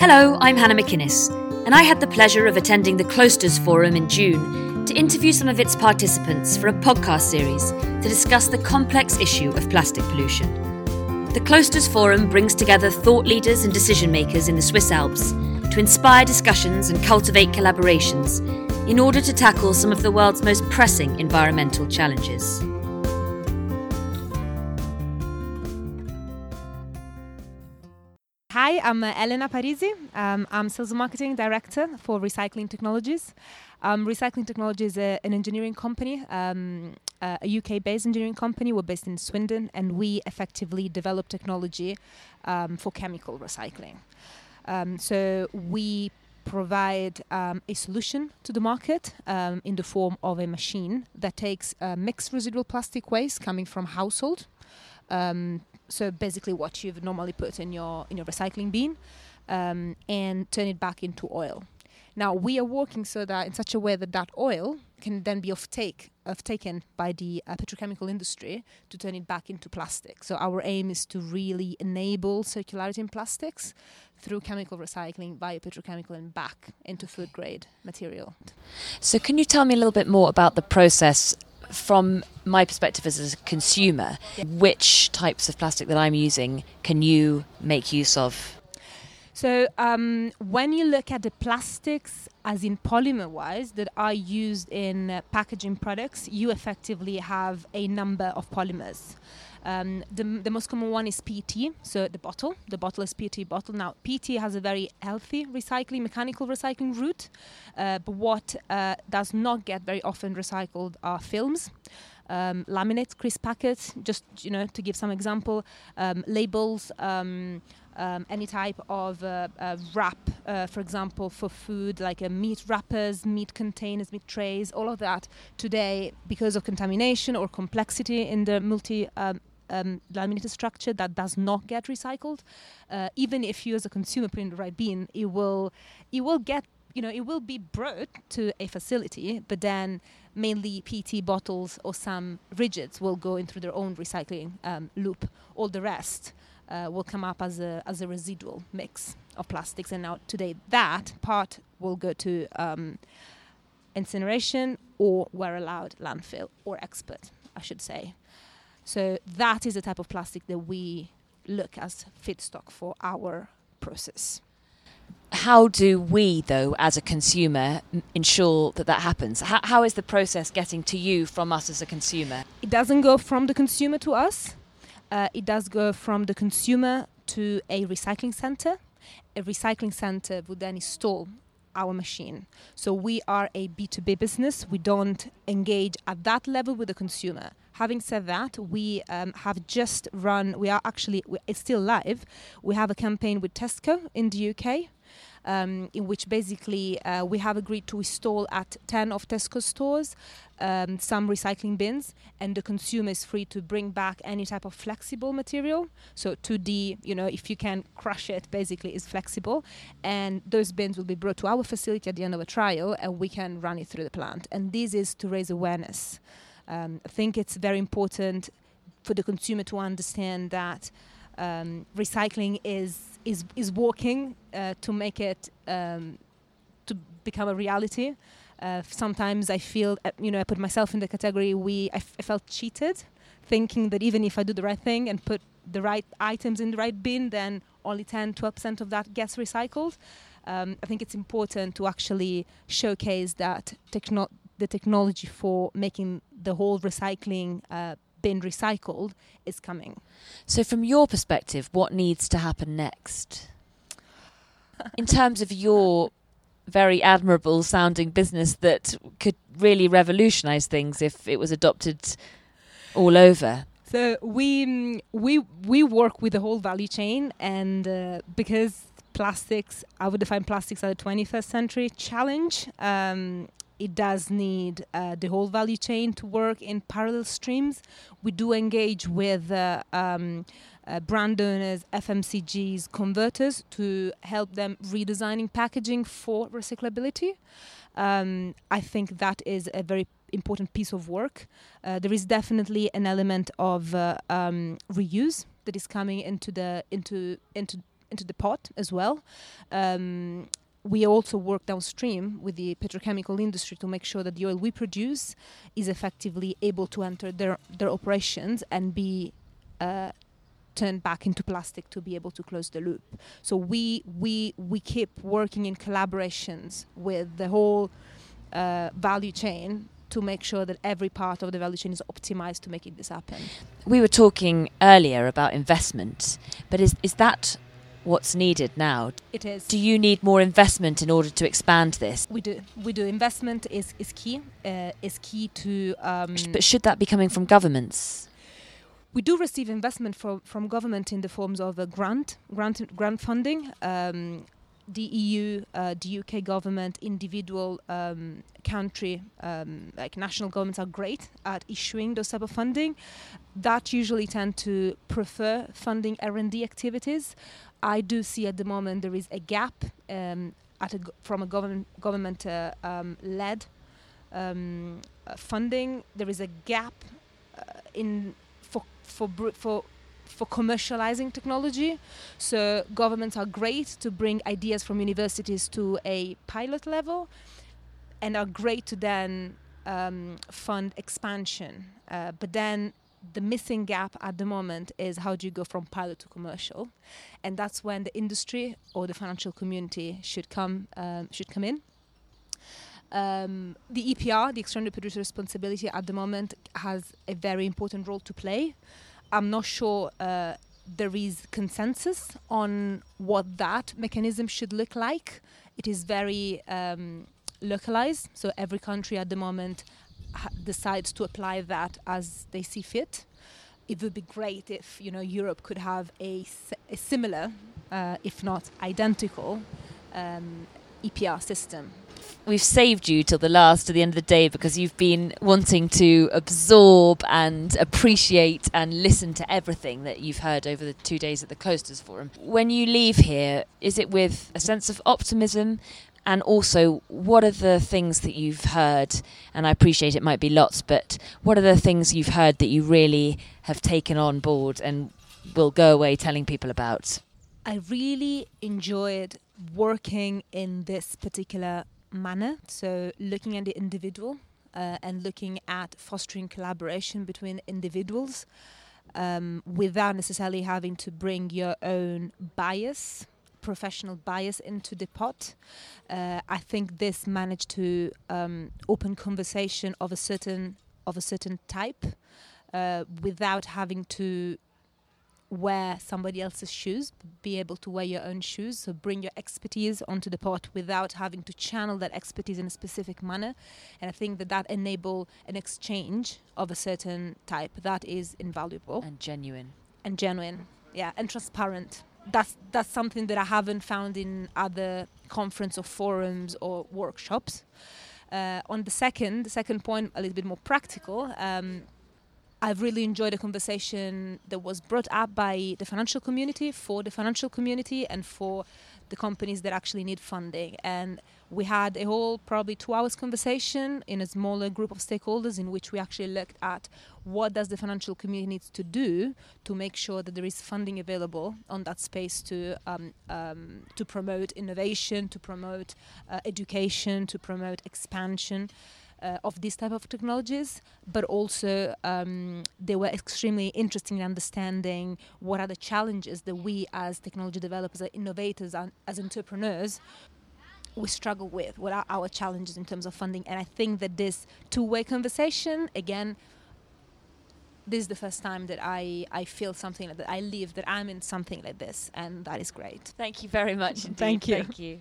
Hello, I'm Hannah MacInnes, and I had the pleasure of attending the Klosters Forum in June to interview some of its participants for a podcast series to discuss the complex issue of plastic pollution. The Klosters Forum brings together thought leaders and decision makers in the Swiss Alps to inspire discussions and cultivate collaborations in order to tackle some of the world's most pressing environmental challenges. I'm uh, Elena Parisi. Um, I'm Sales and Marketing Director for Recycling Technologies. Um, Recycling Technologies is an engineering company, um, uh, a UK based engineering company. We're based in Swindon and we effectively develop technology um, for chemical recycling. Um, so we provide um, a solution to the market um, in the form of a machine that takes uh, mixed residual plastic waste coming from household um, so basically what you've normally put in your in your recycling bin um, and turn it back into oil. Now we are working so that in such a way that that oil can then be off take of taken by the uh, petrochemical industry to turn it back into plastic. So our aim is to really enable circularity in plastics through chemical recycling via petrochemical and back into food grade material. So can you tell me a little bit more about the process from my perspective as a consumer, which types of plastic that I'm using can you make use of? So, um, when you look at the plastics, as in polymer wise, that are used in uh, packaging products, you effectively have a number of polymers. Um, the, the most common one is PET, so the bottle. The bottle is PET bottle. Now, PET has a very healthy recycling, mechanical recycling route, uh, but what uh, does not get very often recycled are films. Um, laminates, crisp packets, just you know to give some example, um, labels, um, um, any type of uh, uh, wrap, uh, for example, for food, like meat wrappers, meat containers, meat trays, all of that today, because of contamination or complexity in the multi um, um, laminated structure that does not get recycled, uh, even if you as a consumer put in the right bin, it will it will get you know it will be brought to a facility, but then mainly PET bottles or some rigids will go into their own recycling um, loop. All the rest uh, will come up as a as a residual mix of plastics, and now today that part will go to um, incineration or where allowed landfill or expert, I should say. So that is the type of plastic that we look as feedstock for our process. How do we, though, as a consumer, ensure that that happens? How, how is the process getting to you from us as a consumer? It doesn't go from the consumer to us. Uh, it does go from the consumer to a recycling center. A recycling center would then install our machine. So we are a B2B business. We don't engage at that level with the consumer. Having said that, we um, have just run, we are actually, it's still live. We have a campaign with Tesco in the UK. Um, in which basically uh, we have agreed to install at 10 of Tesco stores um, some recycling bins, and the consumer is free to bring back any type of flexible material. So 2D, you know, if you can crush it, basically is flexible, and those bins will be brought to our facility at the end of a trial, and we can run it through the plant. And this is to raise awareness. Um, I think it's very important for the consumer to understand that um, recycling is is is working uh, to make it um, to become a reality. Uh, sometimes I feel, uh, you know, I put myself in the category we I, felt cheated, thinking that even if I do the right thing and put the right items in the right bin, then only 10, 12% of that gets recycled. Um, I think it's important to actually showcase that techno- the technology for making the whole recycling uh, bin recycled is coming. So, from your perspective, what needs to happen next? In terms of your very admirable sounding business that could really revolutionize things if it was adopted all over. So we mm, we we work with the whole value chain, and uh, because plastics, I would define plastics as a 21st century challenge. Um, it does need uh, the whole value chain to work in parallel streams. We do engage with uh, um, uh, brand owners, FMCGs, converters to help them redesigning packaging for recyclability. Um, I think that is a very important piece of work. Uh, there is definitely an element of uh, um, reuse that is coming into the into into into the pot as well. Um, we also work downstream with the petrochemical industry to make sure that the oil we produce is effectively able to enter their their operations and be uh, turned back into plastic to be able to close the loop. So we we we keep working in collaborations with the whole uh, value chain to make sure that every part of the value chain is optimized to making this happen. We were talking earlier about investment, but is is that what's needed now? It is. Do you need more investment in order to expand this? We do. We do. Investment is is key. Uh, is key to. Um, but should that be coming from governments? we do receive investment from from government in the forms of a grant, grant, grant funding. Um, the EU, uh, the UK government, individual um, country, um, like national governments are great at issuing those type of funding. That usually tend to prefer funding R&D activities. I do see at the moment there is a gap um, at a from a government government uh, um, led um, uh, funding. There is a gap uh, in for for for commercializing technology. So governments are great to bring ideas from universities to a pilot level, and are great to then um, fund expansion. Uh, but then the missing gap at the moment is how do you go from pilot to commercial, and that's when the industry or the financial community should come um, should come in. Um, the EPR, the external producer responsibility, at the moment has a very important role to play. I'm not sure uh, there is consensus on what that mechanism should look like. It is very um, localized, so every country at the moment ha- decides to apply that as they see fit. It would be great if you know Europe could have a, similar, uh, if not identical, um, EPR system we've saved you till the last, to the end of the day, because you've been wanting to absorb and appreciate and listen to everything that you've heard over the two days at the Klosters Forum. When you leave here, is it with a sense of optimism? And also, what are the things that you've heard? And I appreciate it might be lots, but what are the things you've heard that you really have taken on board and will go away telling people about? I really enjoyed working in this particular manner. So, looking at the individual uh, and looking at fostering collaboration between individuals um, without necessarily having to bring your own bias, professional bias into the pot. Uh, I think this managed to um, open conversation of a certain of a certain type uh, without having to wear somebody else's shoes, be able to wear your own shoes. So bring your expertise onto the pot without having to channel that expertise in a specific manner. And I think that that enable an exchange of a certain type that is invaluable and genuine and genuine, yeah, and transparent. That's that's something that I haven't found in other conference or forums or workshops. Uh, on the second, the second point, a little bit more practical. Um, I've really enjoyed a conversation that was brought up by the financial community for the financial community and for the companies that actually need funding. And we had a whole probably two hours conversation in a smaller group of stakeholders in which we actually looked at what does the financial community needs to do to make sure that there is funding available on that space to um, um, to promote innovation, to promote uh, education, to promote expansion uh, of these type of technologies, but also um, they were extremely interesting in understanding what are the challenges that we as technology developers, as innovators, and as entrepreneurs we struggle with what are our challenges in terms of funding and i think that this two-way conversation again this is the first time that I, I feel something like that. I live that I'm in something like this, and that is great. Thank you very much. Thank you. Thank you.